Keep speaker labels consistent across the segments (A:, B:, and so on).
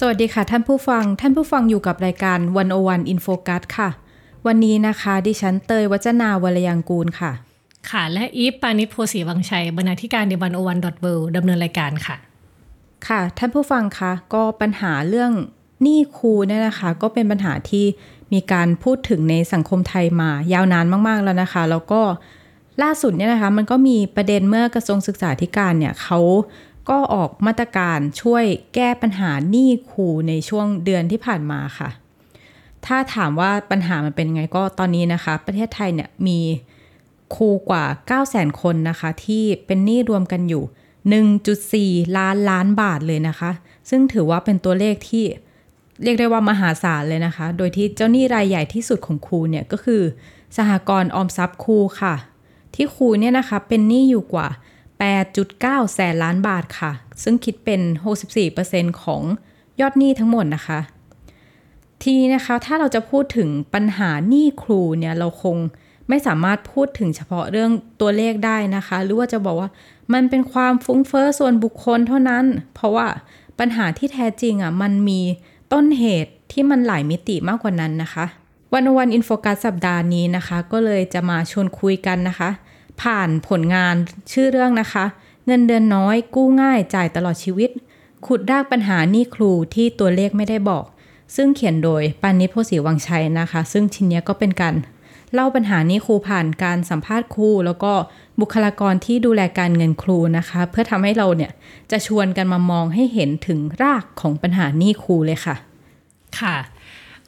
A: สวัสดีค่ะ ท่านผู้ฟัง ท่านผู้ฟังอยู่กับรายการ One O One In Focus ค่ะ วันนี้นะคะ ดิฉันเตยวัจนาวรยังกูลค่ะ
B: ค่ะ และอีฟปานิชโพสีวังชัย บรรณาธิการ The One O One dot world ดำเนินรายการค่ะ
A: ค่ะ ท่านผู้ฟังคะก็ปัญหาเรื่องหนี้ครูเนี่ยนะคะ ก็เป็นปัญหาที่มีการพูดถึงในสังคมไทยมายาวนานมาก ๆ แล้วนะคะ แล้วก็ล่าสุดเนี่ยนะคะ มันก็มีประเด็นเมื่อกระทรวงศึกษาธิการเนี่ยเขา ก็ออกมาตรการช่วยแก้ปัญหาหนี้ครูในช่วงเดือนที่ผ่านมาค่ะ ถ้าถามว่าปัญหามันเป็นไงก็ตอนนี้นะคะ ประเทศไทยเนี่ยมีครูกว่า 9 0 0 0 0 0 คนนะคะ ที่เป็นหนี้รวมกันอยู่ 1.4 ล้านล้านบาทเลยนะคะ ซึ่งถือว่าเป็นตัวเลขที่เรียกได้ว่ามหาศาลเลยนะคะ โดยที่เจ้าหนี้รายใหญ่ที่สุดของครูเนี่ยก็คือ สหกรณ์ออมทรัพย์ครูค่ะ ที่ครูเนี่ยนะคะเป็นหนี้อยู่กว่า 8.9 แสนล้านบาทค่ะ ซึ่งคิดเป็น 64%ของยอดหนี้ทั้งหมดนะคะ ทีนี้นะคะถ้าเราจะพูดถึงปัญหาหนี้ครูเนี่ยเราคงไม่สามารถพูดถึงเฉพาะเรื่องตัวเลขได้นะคะ หรือว่าจะบอกว่ามันเป็นความฟุ้งเฟ้อส่วนบุคคลเท่านั้น เพราะว่าปัญหาที่แท้จริงอะมันมีต้นเหตุที่มันหลายมิติมากกว่านั้นนะคะ วันวันอินโฟกัสสัปดาห์นี้นะคะ ก็เลยจะมาชวนคุยกันนะคะ ผ่านผลงานชื่อเรื่องนะคะ เงินเดือนน้อยกู้ง่ายจ่ายตลอดชีวิต ขุดรากปัญหานี้ครูที่ตัวเลขไม่ได้บอก ซึ่งเขียนโดยปานิชโพสีวังชัยนะคะ ซึ่งชิ้นนี้ก็เป็นการเล่าปัญหานี้ครูผ่านการสัมภาษณ์ครูแล้วก็บุคลากรที่ดูแลการเงินครูนะคะ เพื่อทำให้เราเนี่ยจะชวนกันมามองให้เห็นถึงรากของปัญหานี้ครูเลยค่ะ
B: ค่ะ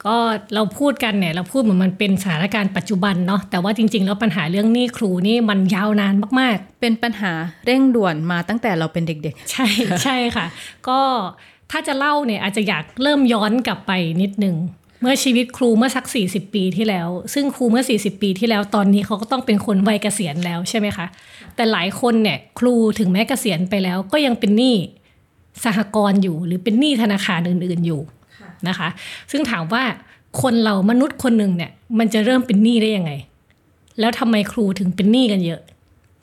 B: ก็เราพูดกันเนี่ยเราพูดเหมือนมันเป็นสถานการณ์ปัจจุบันเนาะแต่ว่าจริง ๆ แล้วปัญหาเรื่องหนี้ครูนี่มันยาวนานมาก
A: เป็นปัญหาเร่งด่วนมาตั้งแต่เราเป็นเด็ก
B: ๆ ใช่ใช่ค่ะ ก็ถ้าจะเล่าเนี่ยอาจจะอยากเริ่มย้อนกลับไปนิดนึงเมื่อชีวิตครูเมื่อสัก 40 ปีที่แล้ว ซึ่งครูเมื่อ 40 ปีที่แล้วตอนนี้เขาก็ต้องเป็นคนวัยเกษียณแล้วใช่ไหมคะ แต่หลายคนเนี่ยครูถึงแม้เกษียณไปแล้วก็ยังเป็นหนี้สหกรณ์อยู่ หรือเป็นหนี้ธนาคารอื่นๆอยู่ นะคะ ซึ่งถามว่าคนเรามนุษย์คนหนึ่งเนี่ยมันจะเริ่มเป็นหนี้ได้ยังไง แล้วทำไมครูถึงเป็นหนี้กันเยอะ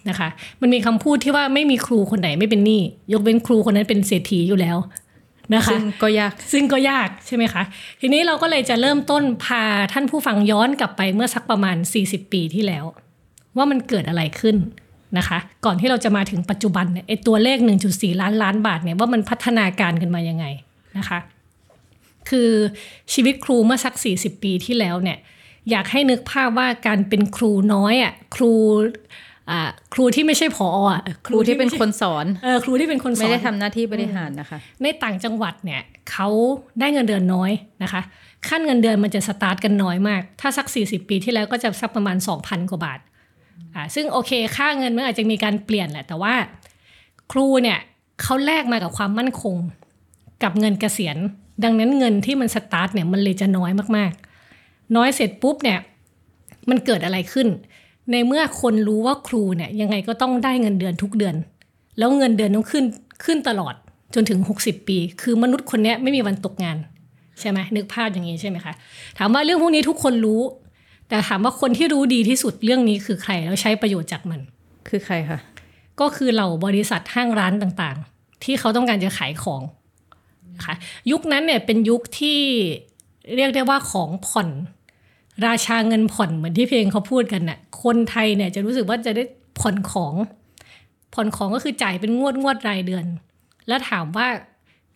B: นะคะ มันมีคำพูดที่ว่าไม่มีครูคนไหนไม่เป็นหนี้ยกเว้นครูคนนั้นเป็นเศรษฐีอยู่แล้วนะคะ
A: ซึ่งก็ยาก
B: ซึ่งก็ยากใช่ไหมคะ ทีนี้เราก็เลยจะเริ่มต้นพาท่านผู้ฟังย้อนกลับไปเมื่อสักประมาณ 40 ปีที่แล้ว ว่ามันเกิดอะไรขึ้นนะคะ ก่อนที่เราจะมาถึงปัจจุบันเนี่ยไอตัวเลข 1.4 ล้านล้านบาทเนี่ยว่ามันพัฒนาการกันมายังไงนะคะ คือชีวิตครูเมื่อสัก 40 ปีที่แล้วเนี่ยอยากให้นึกภาพว่าการเป็นครูน้อยอะครูอ่าครูที่ไม่ใช่ผออะ
A: ครูที่เป็นคนสอน
B: เออครูที่เป็นคนสอน
A: ไม่ได้ทำหน้าที่บริหารนะคะ
B: ในต่างจังหวัดเนี่ยเขาได้เงินเดือนน้อยนะคะ ขั้นเงินเดือนมันจะสตาร์ทกันน้อยมาก ถ้าสัก 40 ปีที่แล้วก็จะสักประมาณ 2,000 กว่าบาทอ่าซึ่งโอเคค่าเงินมันอาจจะมีการเปลี่ยนแหละ แต่ว่าครูเนี่ยเขาแลกมากับความมั่นคง กับเงินเกษียณ ดังนั้นเงินที่มันสตาร์ทเนี่ยมันเลยจะน้อยมากๆ น้อยเสร็จปุ๊บเนี่ยมันเกิดอะไรขึ้น ในเมื่อคนรู้ว่าครูเนี่ยยังไงก็ต้องได้เงินเดือนทุกเดือน แล้วเงินเดือนต้องขึ้นขึ้นตลอดจนถึง 60 ปี คือมนุษย์คนนี้ไม่มีวันตกงานใช่ไหมนึกภาพอย่างนี้ใช่ไหมคะถามว่าเรื่องพวกนี้ทุกคนรู้ แต่ถามว่าคนที่รู้ดีที่สุดเรื่องนี้คือใครแล้วใช้ประโยชน์จากมัน
A: คือใครคะ
B: ก็คือเหล่าบริษัทห้างร้านต่างๆ ที่เขาต้องการจะขายของนะ คะยุคนั้นเนี่ยเป็นยุคที่เรียกได้ว่าของผ่อน ราชาเงินผ่อนเหมือนที่เพลงเขาพูดกันน่ะคนไทยเนี่ยจะรู้สึกว่าจะได้ผ่อนของ ผ่อนของก็คือจ่ายเป็นงวดงวดรายเดือน แล้วถามว่า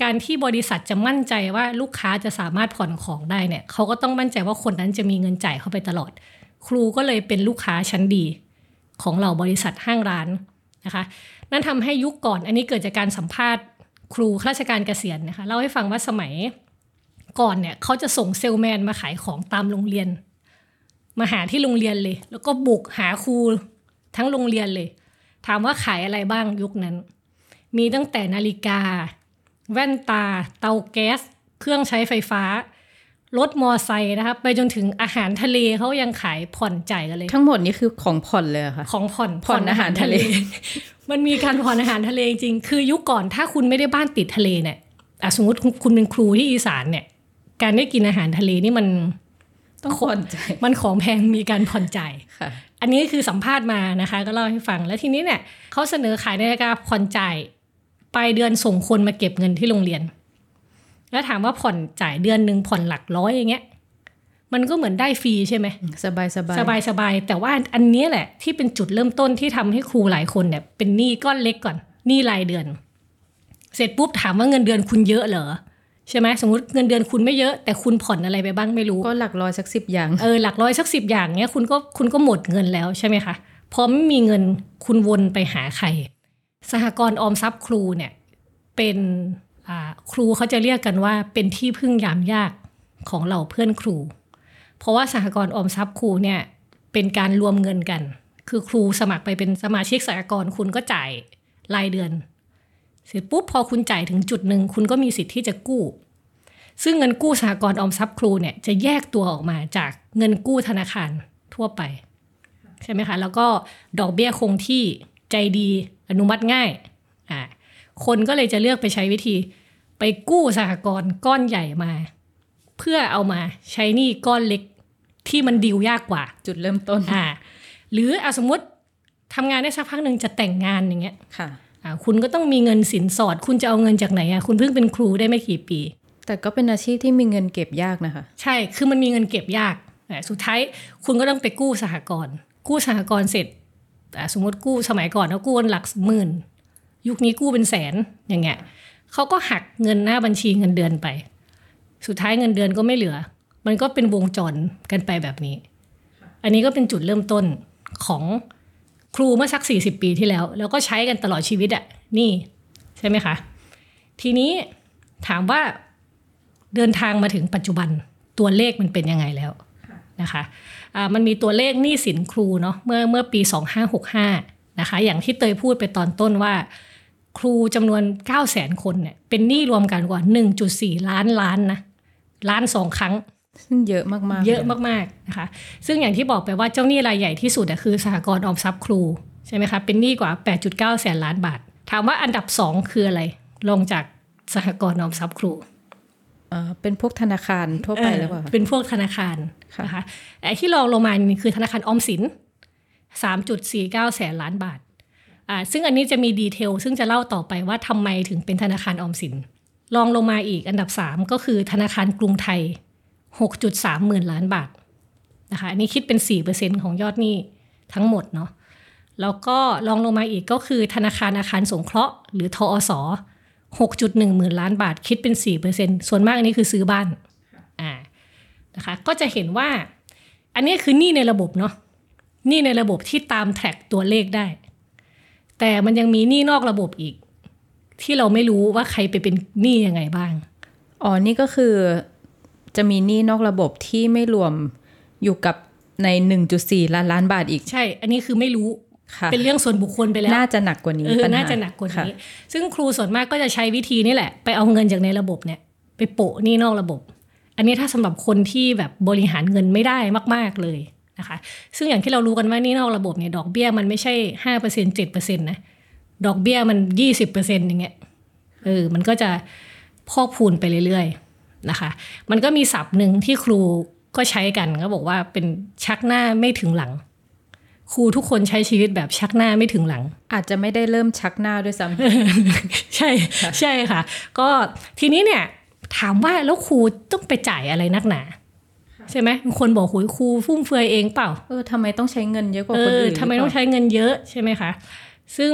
B: การที่บริษัทจะมั่นใจว่าลูกค้าจะสามารถผ่อนของได้เนี่ยเขาก็ต้องมั่นใจว่าคนนั้นจะมีเงินจ่ายเข้าไปตลอด ครูก็เลยเป็นลูกค้าชั้นดี ของเหล่าบริษัทห้างร้านนะคะ นั่นทำให้ยุคก่อนอันนี้เกิดจากการสัมภาษณ์ ครูข้าราชการเกษียณนะคะเล่าให้ฟังว่าสมัยก่อนเนี่ยเขาจะส่งเซลแมนมาขายของตามโรงเรียน มาหาที่โรงเรียนเลย แล้วก็บุกหาครูทั้งโรงเรียนเลย ถามว่าขายอะไรบ้างยุคนั้น มีตั้งแต่นาฬิกา แว่นตา เตาแก๊ส เครื่องใช้ไฟฟ้า รถมอไซค์นะคะไปจนถึงอาหารทะเลเขายังขายผ่อนจ่ายกันเลย
A: ทั้งหมดนี้คือของผ่อนเลยเหรอค่ะ
B: ของผ่อน
A: ผ่อนอาหารทะเล
B: มันมีการผ่อนอาหารทะเลจริงคือยุคก่อนถ้าคุณไม่ได้บ้านติดทะเลเนี่ยอะสมมติคุณคุณเป็นครูที่อีสานเนี่ย การได้กินอาหารทะเลนี่มัน
A: ต้องผ่อนใจาย
B: มันของแพงมีการผ่อนจ่าย
A: ค่ะ
B: อันนี้คือสัมภาษณ์มานะคะ ก็เล่าให้ฟังแล้วทีนี้เนี่ยเขาเสนอขายในราคาผ่อนจ่ายปลายเดือนส่งคนมาเก็บเงินที่โรงเรียน แล้วถามว่าผ่อนจ่ายเดือนหนึ่งผ่อนหลักร้อยอย่างเงี้ย มันก็เหมือนได้ฟรีใช่ไหม
A: สบายสบาย
B: สบายสบายแต่ว่าอันเนี้ยแหละ ที่เป็นจุดเริ่มต้นที่ทำให้ครูหลายคนเนี่ยเป็นหนี้ก้อนเล็กก่อนหนี้รายเดือน เสร็จปุ๊บถามว่าเงินเดือนคุณเยอะเหรอใช่ไหมสมมติเงินเดือนคุณไม่เยอะแต่คุณผ่อนอะไรไปบ้างไม่รู้
A: ก็หลักร้อยสักสิบอย่าง
B: เออหลักร้อยสักสิบอย่างเนี้ยคุณก็คุณก็หมดเงินแล้วใช่ไหมคะพอไม่มีเงินคุณวนไปหาใคร สหกรณ์ออมทรัพย์ครูเนี่ยเป็นอ่า ครูเขาจะเรียกกันว่าเป็นที่พึ่งยามยากของเราเพื่อนครู เพราะว่าสหกรณ์ออมทรัพย์ครูเนี่ยเป็นการรวมเงินกัน คือครูสมัครไปเป็นสมาชิกสหกรณ์คุณก็จ่ายรายเดือน เสร็จปุ๊บพอคุณจ่ายถึงจุดหนึ่งคุณก็มีสิทธิ์ที่จะกู้ ซึ่งเงินกู้สหกรณ์ออมทรัพย์ครูเนี่ยจะแยกตัวออกมาจากเงินกู้ธนาคารทั่วไปใช่ไหมคะ แล้วก็ดอกเบี้ยคงที่ใจดีอนุมัติง่ายอ่าคนก็เลยจะเลือกไปใช้วิธี ไปกู้สหกรณ์ก้อนใหญ่มา เพื่อเอามาใช้หนี้ก้อนเล็กที่มันดิวยากกว่า
A: จุดเริ่มต้น
B: อ่าหรืออะสมมติทำงานได้สักพักหนึ่งจะแต่งงานอย่างเงี้ย
A: ค่ะ
B: อ่าคุณก็ต้องมีเงินสินสอด คุณจะเอาเงินจากไหนอะคุณเพิ่งเป็นครูได้ไม่กี่ปี
A: แต่ก็เป็นอาชีพที่มีเงินเก็บยากนะคะ
B: ใช่คือมันมีเงินเก็บยากแต่สุดท้ายคุณก็ต้องไปกู้สหกรณ์กู้สหกรณ์เสร็จอะสมมติกู้สมัยก่อนเขากู้กันหลักหมื่น ยุคนี้กู้เป็นแสนอย่างเงี้ย เขาก็หักเงินหน้าบัญชีเงินเดือนไป สุดท้ายเงินเดือนก็ไม่เหลือ มันก็เป็นวงจรกันไปแบบนี้ อันนี้ก็เป็นจุดเริ่มต้นของครูเมื่อสัก 40 ปีที่แล้ว แล้วก็ใช้กันตลอดชีวิตอะนี่ใช่ไหมคะ ทีนี้ถามว่าเดินทางมาถึงปัจจุบันตัวเลขมันเป็นยังไงแล้วนะคะอ่ามันมีตัวเลขหนี้สินครูเนาะเมื่อเมื่อปี 2565นะคะอย่างที่เตยพูดไปตอนต้นว่า ครูจำนวน 9 0 0 0 0 0 คนเนี่ยเป็นหนี้รวมกันกว่า 1.4 ล้านล้านนะล้านสองครั้ง
A: ซึ่งเยอะมากๆ
B: เยอะมากๆนะคะซึ่งอย่างที่บอกไปว่าเจ้าหนี้รายใหญ่ที่สุดอะคือสหกรณ์ออมทรัพย์ครูใช่ไหมคะเป็นหนี้กว่า 8.9 แสนล้านบาท ถามว่าอันดับ 2 คืออะไรรองจากสหกรณ์ออมทรัพย์ครู
A: อ่าเป็นพวกธนาคารทั่วไปหรือเปล่า
B: เออ
A: คะ
B: เป็นพวกธนาคาร
A: ค่ะ
B: นะคะไอ้ที่รองลงมานี่คือธนาคารออมสิน 3.49 แสนล้านบาทอ่า ซึ่งอันนี้จะมีดีเทลซึ่งจะเล่าต่อไปว่าทำไมถึงเป็นธนาคารออมสินรองลงมาอีกอันดับ 3 ก็คือธนาคารกรุงไทย 6.3 หมื่นล้านบาทนะคะอันนี้คิดเป็น 4%ของยอดหนี้ทั้งหมดเนาะแล้วก็รองลงมาอีกก็คือธนาคารอาคารสงเคราะห์หรือทอส6.1 หมื่นล้านบาทคิดเป็น 4%ส่วนมากอันนี้คือซื้อบ้านอ่านะคะก็จะเห็นว่า อันนี้คือหนี้ในระบบเนาะหนี้ในระบบที่ตามแทร็กตัวเลขได้ แต่มันยังมีหนี้นอกระบบอีก ที่เราไม่รู้ว่าใครไปเป็นหนี้ยังไงบ้าง
A: อ๋อ นี่ก็คือจะมีหนี้นอกระบบที่ไม่รวมอยู่กับใน 1.4 ล้านล้านบาทอีก
B: ใช่ อันนี้คือไม่รู้
A: ค่ะ
B: เป็นเรื่องส่วนบุคคลไปแล้ว
A: น่าจะหนักกว่านี้
B: เออ
A: ปัญห
B: น่าจะหนักกว่า
A: ค่ะ
B: นี้ ซึ่งครูส่วนมากก็จะใช้วิธีนี่แหละ ไปเอาเงินจากในระบบเนี่ย ไปโปะหนี้นอกระบบ อันนี้ถ้าสำหรับคนที่แบบบริหารเงินไม่ได้มาก ๆเลย นะคะ ซึ่งอย่างที่เรารู้กันว่าหนี่นอกระบบเนี่ยดอกเบี้ยมันไม่ใช่ห้าเปอร์เซ็นเจ็ดเปอร์เซ็นต์นะดอกเบี้ยมันยี่สิบเปอร์เซ็นต์อย่างเงี้ยเออมันก็จะพอกพูนไปเรื่อยๆนะคะ มันก็มีศัพท์หนึ่งที่ครูก็ใช้กันก็บอกว่าเป็นชักหน้าไม่ถึงหลัง ครูทุกคนใช้ชีวิตแบบชักหน้าไม่ถึงหลัง
A: อาจจะไม่ได้เริ่มชักหน้าด้วยซ้
B: ใช่ใช่ค่ะ ก็ทีนี้เนี่ยถามว่าแล้วครูต้องไปจ่ายอะไรนักหนา ใช่ไหมบางคนบอกหุยครูฟุ่มเฟือยเองเปล่าำ
A: เออทำไมต้องใช้เงินเยอะกว่า
B: เอ
A: คน
B: อ
A: อื่น
B: ทำไมต้อง
A: หรืเปล่า
B: ใช้เงินเยอะใช่ไหมคะซึ่ง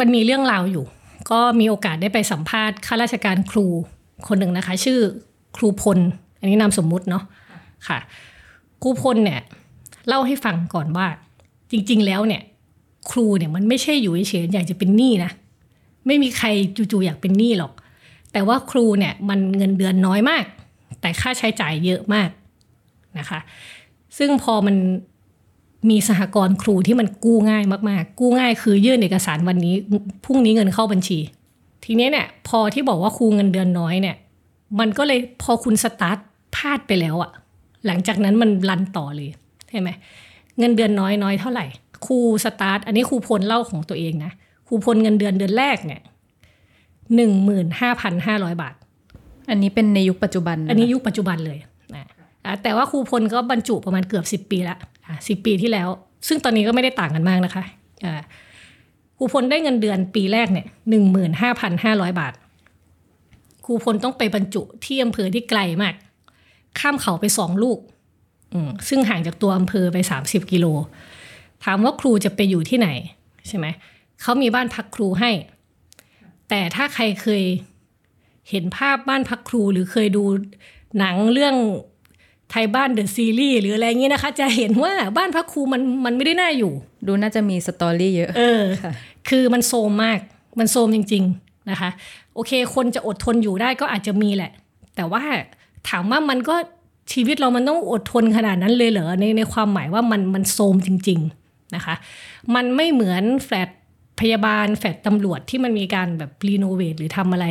B: มันมีเรื่องราวอยู่ ก็มีโอกาสได้ไปสัมภาษณ์ข้าราชการครูคนหนึ่งนะคะ ชื่อครูพล อันนี้นามสมมุติเนาะค่ะ ครูพลเนี่ยเล่าให้ฟังก่อนว่า จริง ๆ แล้วเนี่ย ครูเนี่ยมันไม่ใช่อยู่เฉยๆอยากจะเป็นหนี้นะไม่มีใครจู่ๆอยากเป็นหนี้หรอก แต่ว่าครูเนี่ยมันเงินเดือนน้อยมาก แต่ค่าใช้จ่ายเยอะมากนะคะ ซึ่งพอมันมีสหกรณ์ครูที่มันกู้ง่ายมากๆ กู้ง่ายคือยื่นเอกสารวันนี้พรุ่งนี้เงินเข้าบัญชี ทีนี้เนี่ยพอที่บอกว่าครูเงินเดือนน้อยเนี่ย มันก็เลยพอคุณสตาร์ทพลาดไปแล้วอะหลังจากนั้นมันรันต่อเลยใช่ไหมเงินเดือนน้อยน้อยเท่าไหร่ครูสตาร์ทอันนี้ครูพลเล่าของตัวเองนะครูพลเงินเดือนเดือนแรกเนี่ยหนึ่งหมื่นห้าพันห้าร้อยบาท
A: อันนี้เป็นในยุคปัจจุบัน
B: อันนี้ยุคปัจจุบันเลยนะแต่ว่าครูพลก็บรรจุประมาณเกือบสิบ10 ปีละสิบปีที่แล้ว ซึ่งตอนนี้ก็ไม่ได้ต่างกันมากนะคะครูพลได้เงินเดือนปีแรกเนี่ยหนึ่งหมื่นห้าพันห้าร้อยบาทครูพลต้องไปบรรจุที่อำเภอที่ไกลมาก ข้ามเขาไปสองลูก ซึ่งห่างจากตัวอำเภอไปสามสิบกิโล ถามว่าครูจะไปอยู่ที่ไหนใช่ไหม เขามีบ้านพักครูให้ แต่ถ้าใครเคย เห็นภาพบ้านพักครูหรือเคยดูหนังเรื่องไทยบ้านเดอะซีรีส์หรืออะไรเงี้ยนะคะ จะเห็นว่าบ้านพักครูมันมันไม่ได้น่าอยู่
A: ดูน่าจะมีสตอรี่เยอะ
B: เออ
A: ค่ะ
B: คือมันโซมมากมันโซมจริง ๆนะคะ โอเค คนจะอดทนอยู่ได้ก็อาจจะมีแหละ แต่ว่าถามว่ามันก็ชีวิตเรามันต้องอดทนขนาดนั้นเลยเหรอในในความหมายว่ามันมันโซมจริง ๆนะคะ มันไม่เหมือนแฟลต พยาบาลแฟลตตำรวจที่มันมีการแบบรีโนเวทหรือทำอะไร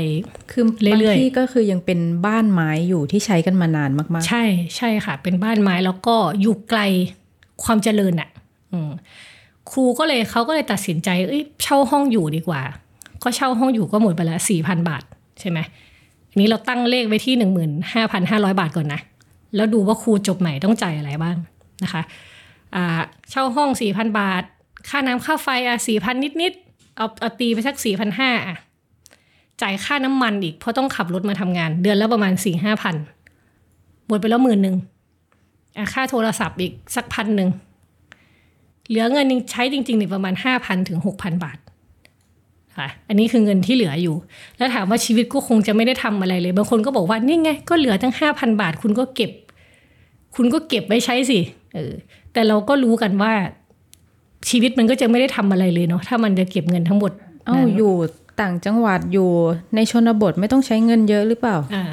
A: คือ
B: เรื่
A: บาง
B: อยๆ
A: ที่ก็คือยังเป็นบ้านไม้อยู่ที่ใช้กันมานานมาก
B: ใช่ใช่ค่ะ เป็นบ้านไม้แล้วก็อยู่ไกลความเจริญอะอืมครูก็เลยเขาก็เลยตัดสินใจเอ้ยเช่าห้องอยู่ดีกว่า ก็เช่าห้องอยู่ก็หมดไปแล้วสี่พันบาทใช่ไหมอันนี้เราตั้งเลขไว้ที่หนึ่งหมื่นห้าพันห้าร้อยบาทก่อนนะ แล้วดูว่าครูจบใหม่ต้องจ่ายอะไรบ้างนะคะอ่าเช่าห้องสี่พันบาท ค่าน้ำค่าไฟอะสี่พันนิดๆเอาเอาตีไปสักสี่พันห้าอะจ่ายค่าน้ำมันอีกเพราะต้องขับรถมาทำงาน เดือนละประมาณสี่ห้าพันหมดไปแล้วหมื่นหนึ่งอะค่าโทรศัพท์อีกสักพันหนึ่งเหลือเงินใช้จริงๆเนี่ยประมาณห้าพันถึงหกพันบาทค่ะอันนี้คือเงินที่เหลืออยู่ แล้วถามว่าชีวิตก็คงจะไม่ได้ทำอะไรเลย บางคนก็บอกว่านี่ไง ก็เหลือตั้งห้าพันบาท คุณก็เก็บ คุณก็เก็บไว้ใช้สิเออแต่เราก็รู้กันว่า ชีวิตมันก็จะไม่ได้ทำอะไรเลยเนาะถ้ามันจะเก็บเงินทั้งหมด
A: ๆเอ้า
B: นั้น
A: อยู่ต่างจังหวัดอยู่ในชนบทไม่ต้องใช้เงินเยอะหรือเปล่า
B: อ่า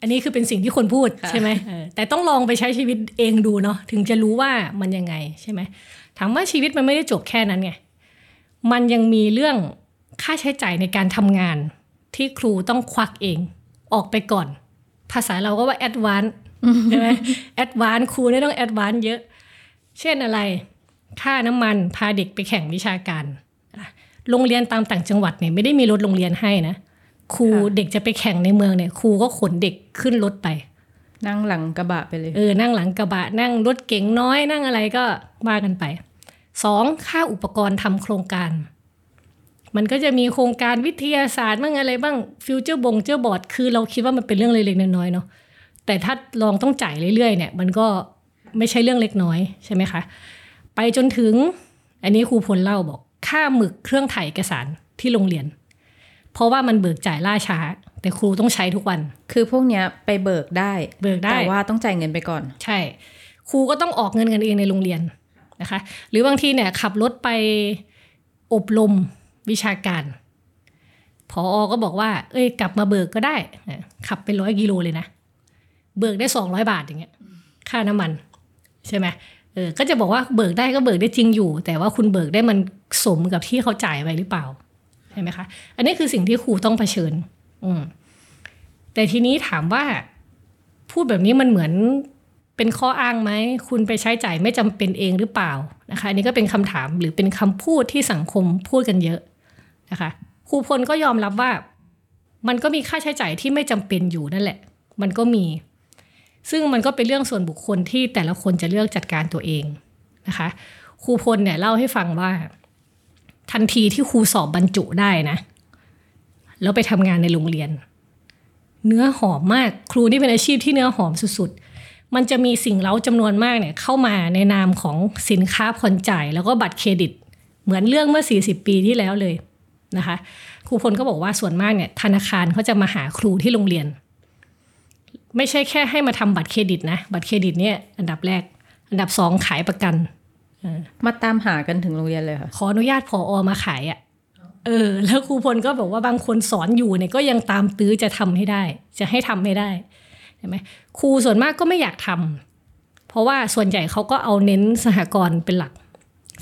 B: อันนี้คือเป็นสิ่งที่คนพูดใช่ไหมเออแต่ต้องลองไปใช้ชีวิตเองดูเนาะถึงจะรู้ว่ามันยังไงใช่ไหมถามว่าชีวิตมันไม่ได้จบแค่นั้นไงมันยังมีเรื่องค่าใช้จ่ายในการทำงานที่ครูต้องควักเองออกไปก่อน ภาษาเราก็ว่าแอดวานใช่ไหมแอดวานครูเนี่ยต้องแอดวานเยอะ เช่นอะไร ค่าน้ำมันพาเด็กไปแข่งวิชาการอะโรงเรียนตามต่างจังหวัดเนี่ยไม่ได้มีรถโรงเรียนให้นะครู
A: ค่ะ
B: เด็กจะไปแข่งในเมืองเนี่ยครูก็ขนเด็กขึ้นรถไป
A: นั่งหลังกระบะไปเลย
B: เออนั่งหลังกระบะ นั่งรถเก๋งน้อยนั่งอะไรก็ว่ากันไปสองค่าอุปกรณ์ทำโครงการ มันก็จะมีโครงการวิทยาศาสตร์บ้างอะไรบ้างฟิวเจอร์บงฟิวเจอร์บอร์ดคือเราคิดว่ามันเป็นเรื่องเล็กๆน้อยๆเนาะแต่ถ้าลองต้องจ่ายเรื่อยๆเนี่ย มันก็ไม่ใช่เรื่องเล็กน้อยใช่ไหมคะ ไปจนถึง อันนี้ครูพลเล่าบอก ค่าหมึกเครื่องถ่ายเอกสารที่โรงเรียน เพราะว่ามันเบิกจ่ายล่าช้า แต่ครูต้องใช้ทุกวัน
A: คือพวกเนี้ยไปเบิกได้
B: เบิกได้
A: แต่ว่าต้องจ่ายเงินไปก่อน
B: ใช่ ครูก็ต้องออกเงินกันเองในโรงเรียนนะคะ หรือบางทีเนี่ยขับรถไปอบรมวิชาการพออก็บอกว่า เอ้ย กลับมาเบิกก็ได้อะขับไปร้อยกิโลเลยนะ เบิกได้สองร้อยบาทอย่างเงี้ย ค่าน้ำมัน ใช่ไหม เออก็จะบอกว่าเบิกได้ก็เบิกได้จริงอยู่ แต่ว่าคุณเบิกได้มันสมกับที่เขาจ่ายไปหรือเปล่าใช่ไหมคะอันนี้คือสิ่งที่ครูต้องเผชิญ อืมแต่ทีนี้ถามว่าพูดแบบนี้มันเหมือนเป็นข้ออ้างไหม คุณไปใช้จ่ายไม่จำเป็นเองหรือเปล่านะคะอันนี้ก็เป็นคำถามหรือเป็นคำพูดที่สังคมพูดกันเยอะนะคะครูพลก็ยอมรับว่า มันก็มีค่าใช้จ่ายที่ไม่จำเป็นอยู่นั่นแหละ มันก็มี ซึ่งมันก็เป็นเรื่องส่วนบุคคลที่แต่ละคนจะเลือกจัดการตัวเองนะคะครูพลเนี่ยเล่าให้ฟังว่า ทันทีที่ครูสอบบรรจุได้นะ แล้วไปทำงานในโรงเรียน เนื้อหอมมากครูนี่เป็นอาชีพที่เนื้อหอมสุดๆ มันจะมีสิ่งเล้าจำนวนมากเนี่ยเข้ามาในนามของสินค้าผ่อนจ่ายแล้วก็บัตรเครดิต เหมือนเรื่องเมื่อ 40 ปีที่แล้วเลยนะคะครูพลก็บอกว่าส่วนมากเนี่ยธนาคารเขาจะมาหาครูที่โรงเรียน ไม่ใช่แค่ให้มาทำบัตรเครดิตนะ บัตรเครดิตเนี่ยอันดับแรก อันดับสองขายประกัน
A: มาตามหากันถึงโรงเรียนเลยค่ะ
B: ขออนุญาตพออมาขายอะ่ะเออ แล้วครูพลก็บอกว่าบางคนสอนอยู่เนี่ยก็ยังตามตื้อจะทำให้ได้ จะให้ทำให้ได้ใช่ไหมครูส่วนมากก็ไม่อยากทำเพราะว่าส่วนใหญ่เขาก็เอาเน้นสหกรณ์เป็นหลัก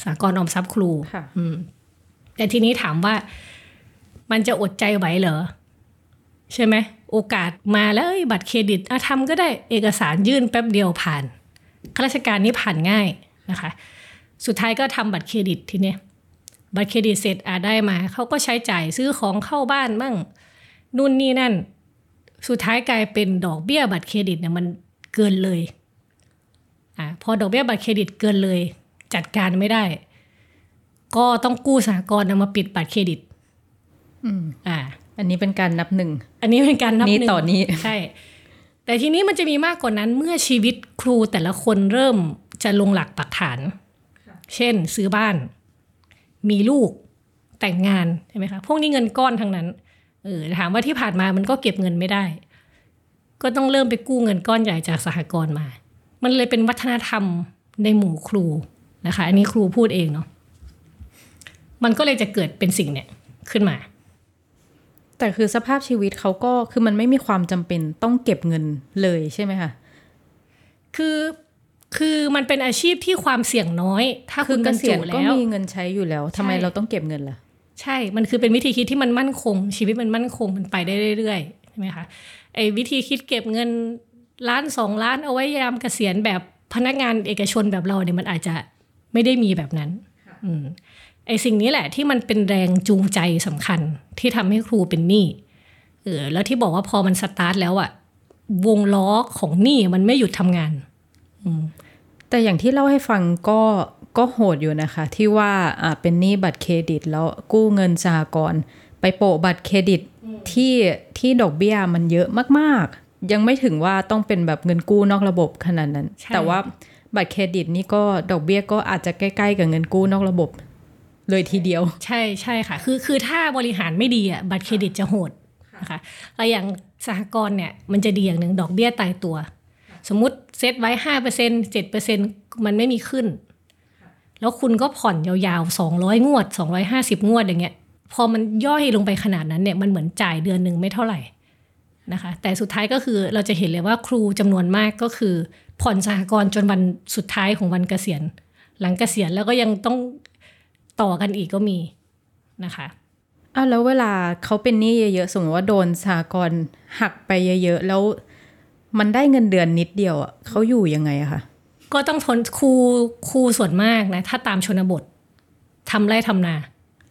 B: สหกรณ์ออมทรัพย์ครู
A: ค่ะ
B: อืมแต่ทีนี้ถามว่ามันจะอดใจไหวเหรอ ใช่ไหม โอกาสมาแล้วเอ้ยบัตรเครดิตอะทำก็ได้เอกสารยื่นแป๊บเดียวผ่านข้าราชการนี่ผ่านง่ายนะคะ สุดท้ายก็ทำบัตรเครดิตทีเนี้ยบัตรเครดิตเสร็จอะได้มาเขาก็ใช้จ่ายซื้อของเข้าบ้านมั่งนู่นนี่นั่น สุดท้ายกลายเป็นดอกเบี้ยบัตรเครดิตเนี่ยมันเกินเลยอะพอดอกเบี้ยบัตรเครดิตเกินเลย จัดการไม่ได้ ก็ต้องกู้สหกรณ์เอามาปิดบัตรเครดิต
A: อืม
B: อ่า
A: อันนี้เป็นการนับหนึ่ง
B: อันนี้เป็นการนับห
A: นี้
B: หนึ่ง
A: ต่อหนี้
B: ใช่ แต่ทีนี้มันจะมีมากกว่านั้นเมื่อชีวิตครูแต่ละคนเริ่มจะลงหลักปักฐาน เช่น ซื้อบ้าน มีลูกแต่งงานใช่ไหมคะพวกนี้เงินก้อนทั้งนั้นเออถามว่าที่ผ่านมามันก็เก็บเงินไม่ได้ ก็ต้องเริ่มไปกู้เงินก้อนใหญ่จากสหกรณ์มา มันเลยเป็นวัฒนธรรมในหมู่ครูนะคะ อันนี้ครูพูดเองเนาะมันก็เลยจะเกิดเป็นสิ่งเนี่ยขึ้นมา
A: แต่คือสภาพชีวิตเขาก็คือมันไม่มีความจำเป็นต้องเก็บเงินเลยใช่ไหมคะ
B: คือคือมันเป็นอาชีพที่ความเสี่ยงน้อย ถ้า
A: คื
B: คุ
A: อ
B: ณ
A: เก
B: บรร
A: ษี
B: จุ
A: ยณก็
B: แล้ว
A: มีเงินใช้อยู่แล้วทำไม
B: ใช่
A: เราต้องเก็บเงินล่ะ
B: ใช่ มันคือเป็นวิธีคิดที่มันมั่นคง ชีวิตมันมั่นคงมันไปได้เรื่อยๆใช่ไหมคะไอ้วิธีคิดเก็บเงินล้านสองล้านเอาไว้ยามเกษียณแบบพนักงานเอกชนแบบเราเนี่ยมันอาจจะไม่ได้มีแบบนั้น อืม ไอ้สิ่งนี้แหละที่มันเป็นแรงจูงใจสำคัญที่ทำให้ครูเป็นหนี้เออแล้วที่บอกว่าพอมันสตาร์ทแล้วอะวงล้อของหนี้มันไม่หยุดทำงาน
A: แต่อย่างที่เล่าให้ฟังก็ก็โหดอยู่นะคะ ที่ว่าอ่าเป็นหนี้บัตรเครดิต แล้วกู้เงินสหกรณ์ไปโปะบัตรเครดิตที่ที่ดอกเบี้ยมันเยอะมากๆ ยังไม่ถึงว่าต้องเป็นแบบเงินกู้นอกระบบขนาดนั้น
B: ใช่
A: แต่ว่าบัตรเครดิตนี่ก็ดอกเบี้ยก็อาจจะใกล้ๆกับเงินกู้นอกระบบ เลยทีเดียว
B: ใช่ใช่ค่ะ คือคือถ้าบริหารไม่ดีอะบัตรเครดิตจะโหดนะคะแล้วอย่างสหกรณ์เนี่ยมันจะดีอย่างหนึ่งดอกเบี้ยตายตัว สมมติเซตไว้ห้าเปอร์เซ็นเจ็ดเปอร์เซ็นมันไม่มีขึ้น แล้วคุณก็ผ่อนยาวๆสองร้อยงวดสองร้อยห้าสิบงวดอย่างเงี้ย พอมันย่อยลงไปขนาดนั้นเนี่ยมันเหมือนจ่ายเดือนหนึ่งไม่เท่าไหร่นะคะ แต่สุดท้ายก็คือเราจะเห็นเลยว่าครูจำนวนมากก็คือ ผ่อนสหกรณ์จนวันสุดท้ายของวันเกษียณ หลังเกษียณแล้วก็ยังต้อง ต่อกันอีกก็มีนะคะ
A: อ้าวแล้วเวลาเขาเป็นหนี้เยอะๆสมมติว่าโดนสหกรณ์หักไปเยอะๆแล้วมันได้เงินเดือนนิดเดียวอะเขาอยู่ยังไงอะคะ
B: ก็ต้องทนครูครูส่วนมากนะ ถ้าตามชนบททำไร่ทำนา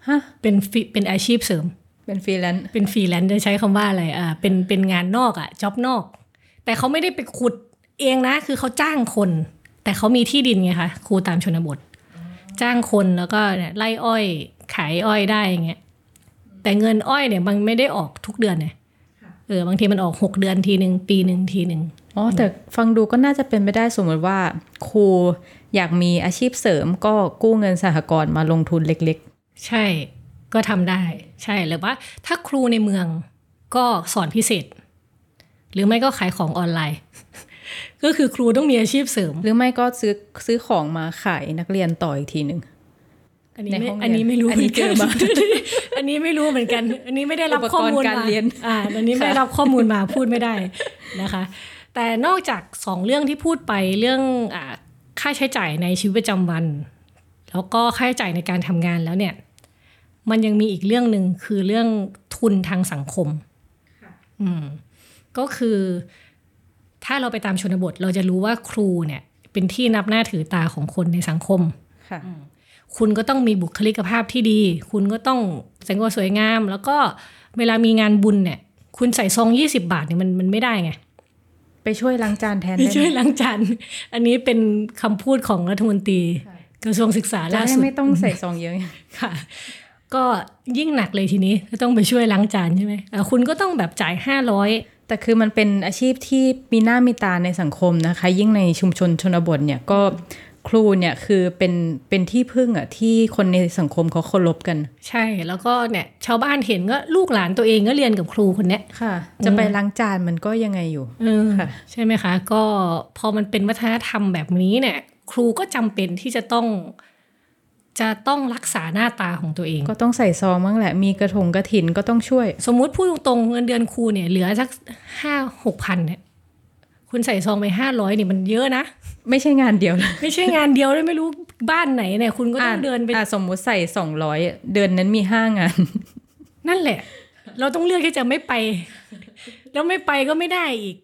A: ฮะ
B: เป็นฟรีเป็นอาชีพเสริม
A: เป็นฟรีแลนซ์
B: เป็นฟรีแลนซ์จะใช้คำว่าอะไรอ่าเป็นเป็นงานนอกอะ job นอก แต่เขาไม่ได้ไปขุดเองนะ คือเขาจ้างคน แต่เขามีที่ดินไงคะครูตามชนบท จ้างคนแล้วก็เนี่ยไล่อ้อยขายอ้อยได้อย่างเงี้ยแต่เงินอ้อยเนี่ยมันไม่ได้ออกทุกเดือนเนี่ยเออบางทีมันออกหกเดือนทีหนึ่งปีหนึ่งทีหนึ่ง
A: อ๋อแต่ฟังดูก็น่าจะเป็นไปได้สมมติว่า ครูอยากมีอาชีพเสริมก็กู้เงินสหกรณ์มาลงทุนเล็ก
B: ใช่ก็ทำได้ ใช่หรือว่าถ้าครูในเมืองก็สอนพิเศษ หรือไม่ก็ขายของออนไลน์ ก็คือครูต้องมีอาชีพเสริม
A: ๆหรือไม่ก็ซื้อซื้อของมาขายนักเรียนต่ออีกทีหนึ่ง
B: อันนี้
A: ใน
B: ไม่
A: ห้องเรียน
B: อันนี้ไม่รู้
A: อันนี้
B: หมืกั
A: เจอมา
B: อันนี้ไม่รู้เหมือนกัน อันนี้ไม่ได้รับ
A: อุปกรณ์
B: ข้อมูล
A: การ
B: มา
A: เรียน
B: อ่าอันนี้ไม่ได้รับข้อมูลมาพูดไม่ได้นะคะ แต่นอกจากสองเรื่องที่พูดไปเรื่องอ่าค่าใช้จ่ายในชีวิตประจำวัน แล้วก็ค่าใช้จ่ายในการทำงานแล้วเนี่ย มันยังมีอีกเรื่องหนึ่งคือเรื่องทุนทางสังคมอืมก็คือ ถ้าเราไปตามชนบทเราจะรู้ว่าครูเนี่ยเป็นที่นับหน้าถือตาของคนในสังคม
A: ค่ะ
B: คุณก็ต้องมีบุคลิกภาพที่ดี คุณก็ต้องแต่งตัวสวยงาม แล้วก็เวลามีงานบุญเนี่ย คุณใส่ซองยี่สิบาทเนี่ยมันมันไม่ได้ไง
A: ไปช่วยล้างจานแทน
B: ไม่
A: ได้
B: ช่วย
A: ไหม
B: ล้างจาน อันนี้เป็นคำพูดของรัฐมนตรีกระทรวงศึกษา
A: จะ
B: ล่า
A: ได้
B: สุด
A: ไม่ต้องใส่ซองเยอะ
B: ค่ะ ก็ยิ่งหนักเลยทีนี้ก็ต้องไปช่วยล้างจานใช่ไหมอะคุณก็ต้องแบบจ่ายห้าร้อย
A: แต่คือมันเป็นอาชีพที่มีหน้ามีตาในสังคมนะคะ ยิ่งในชุมชนชนบทเนี่ยก็ครูเนี่ยคือเป็นเป็นที่พึ่งอะที่คนในสังคมเขาเคารพกัน
B: ใช่แล้วก็เนี่ยชาวบ้านเห็นก็ลูกหลานตัวเองก็เรียนกับครูคนเนี้ย
A: ค่ะ จะไปล้างจานมันก็ยังไงอยู่
B: เออ
A: ค่ะ
B: ใช่ไหมคะ ก็พอมันเป็นวัฒนธรรมแบบนี้เนี่ย ครูก็จำเป็นที่จะต้อง จะต้องรักษาหน้าตาของตัวเอง
A: ก็ต้องใส่ซองบ้างแหละ มีกระถงกระถินก็ต้องช่วย
B: สมมุติพูดตรงๆเงินเดือนครูเนี่ยเหลือสักห้าหกพันเนี่ยคุณใส่ซองไปห้าร้อยเนี่ยมันเยอะนะ
A: ไม่ใช่งานเดียวเลย
B: ไม่ใช่งานเดียวเลยไม่รู้บ้านไหนเนี่ยคุณก็ต้องเดินไป
A: อะสมมุติใส่สองร้อยเดือนนั้นมีห้างาน
B: นั่นแหละ เราต้องเลือกที่จะไม่ไป แล้วไม่ไปก็ไม่ได้อีก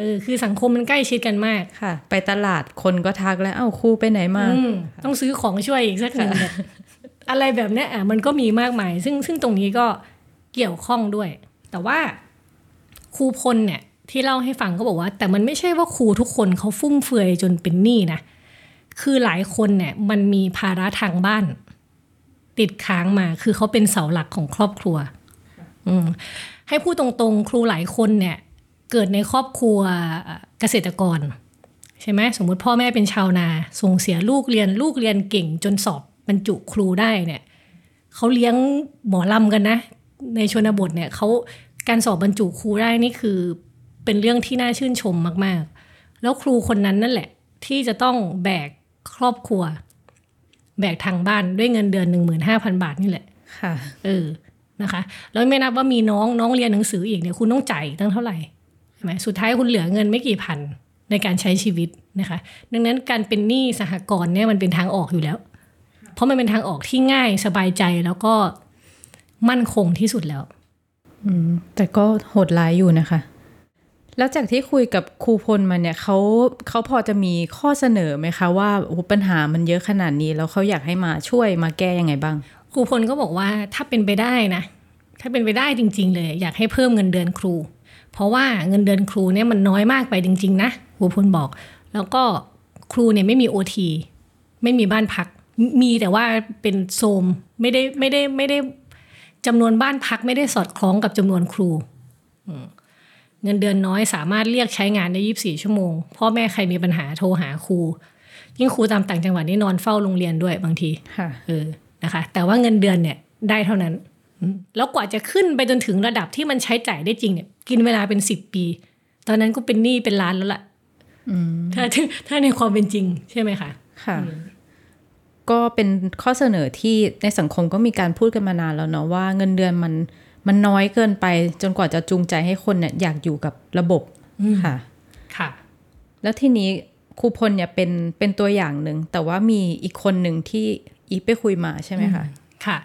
B: เออคือสังคมมันใกล้ชิดกันมาก
A: ค่ะ ไปตลาดคนก็ทักแล้วเอ้าครูไปไหนมา
B: อืมต้องซื้อของช่วยอีกสักหนึ่งแบบอะไรแบบเนี้ยอะมันก็มีมากมาย ซึ่งซึ่งตรงนี้ก็เกี่ยวข้องด้วย แต่ว่าครูพลเนี่ยที่เล่าให้ฟังก็บอกว่า แต่มันไม่ใช่ว่าครูทุกคนเขาฟุ่มเฟือยจนเป็นหนี้นะคือหลายคนเนี่ยมันมีภาระทางบ้าน ติดค้างมา คือเขาเป็นเสาหลักของครอบครัว อืมให้พูดตรงๆ ครูหลายคนเนี่ย เกิดในครอบครัวเกษตรกร ใช่ไหมสมมุติพ่อแม่เป็นชาวนา ส่งเสียลูกเรียนลูกเรียนเก่งจนสอบบรรจุครูได้เนี่ยเขาเลี้ยงหมอลำกันนะ ในชนบทเนี่ยเขาการสอบบรรจุครูได้นี่คือเป็นเรื่องที่น่าชื่นชมมากๆ แล้วครูคนนั้นนั่นแหละ ที่จะต้องแบกครอบครัว แบกทางบ้านด้วยเงินเดือนหนึ่งหมื่นห้าพันบาทนี่แหละ
A: ค่ะ
B: เออนะคะ แล้วไม่นับว่ามีน้องน้องเรียนหนังสืออีกเนี่ยคุณต้องจ่ายตั้งเท่าไหร่ใช่ไหมสุดท้ายคุณเหลือเงินไม่กี่พันในการใช้ชีวิตนะคะ ดังนั้นการเป็นหนี้สหกรณ์เนี่ยมันเป็นทางออกอยู่แล้ว เพราะมันเป็นทางออกที่ง่ายสบายใจแล้วก็มั่นคงที่สุดแล้ว
A: อืมแต่ก็โหดร้ายอยู่นะคะ แล้วจากที่คุยกับครูพลมาเนี่ยเขาเขาพอจะมีข้อเสนอไหมคะว่าโอ้โหปัญหามันเยอะขนาดนี้แล้วเขาอยากให้มาช่วยมาแก้ยังไงบ้าง
B: ครูพลก็บอกว่าถ้าเป็นไปได้นะ ถ้าเป็นไปได้จริง ๆ เลย อยากให้เพิ่มเงินเดือนครู เพราะว่าเงินเดือนครูเนี่ยมันน้อยมากไปจริง ๆ นะครูพลบอก แล้วก็ครูเนี่ยไม่มีโอทีไม่มีบ้านพัก มีแต่ว่าเป็นโซมไม่ได้ไม่ได้ไม่ได้จำนวนบ้านพักไม่ได้สอดคล้องกับจำนวนครูอืมเงินเดือนน้อยสามารถเรียกใช้งานได้ยีิบสี่ชั่วโมง พ่อแม่ใครมีปัญหาโทรหาครู ยิ่งครูตามต่างจังหวัดนี่นอนเฝ้าโรงเรียนด้วยบางที
A: ค่ะ
B: เออนะคะ แต่ว่าเงินเดือนเนี่ยได้เท่านั้นอืม แล้วกว่าจะขึ้นไปจนถึงระดับที่มันใช้จ่ายได้จริงเนี่ย กินเวลาเป็นสิบปี ตอนนั้นก็เป็นหนี้เป็นล้านแล้วล่ะถ้าถ้าถ้าในความเป็นจริง ใช่ไหมคะ
A: ค่ะ ก็เป็นข้อเสนอที่ในสังคมก็มีการพูดกันมานานแล้วเนาะว่าเงินเดือนมันมันน้อยเกินไป จนกว่าจะจูงใจให้คนเนี่ยอยากอยู่กับระบบค่ะ
B: ค่ะ
A: แล้วทีนี้ครูพลเนี่ยเป็นเป็นตัวอย่างหนึ่ง แต่ว่ามีอีกคนหนึ่งที่อีฟไปคุยมาใช่ไหมคะ
B: ค่ะ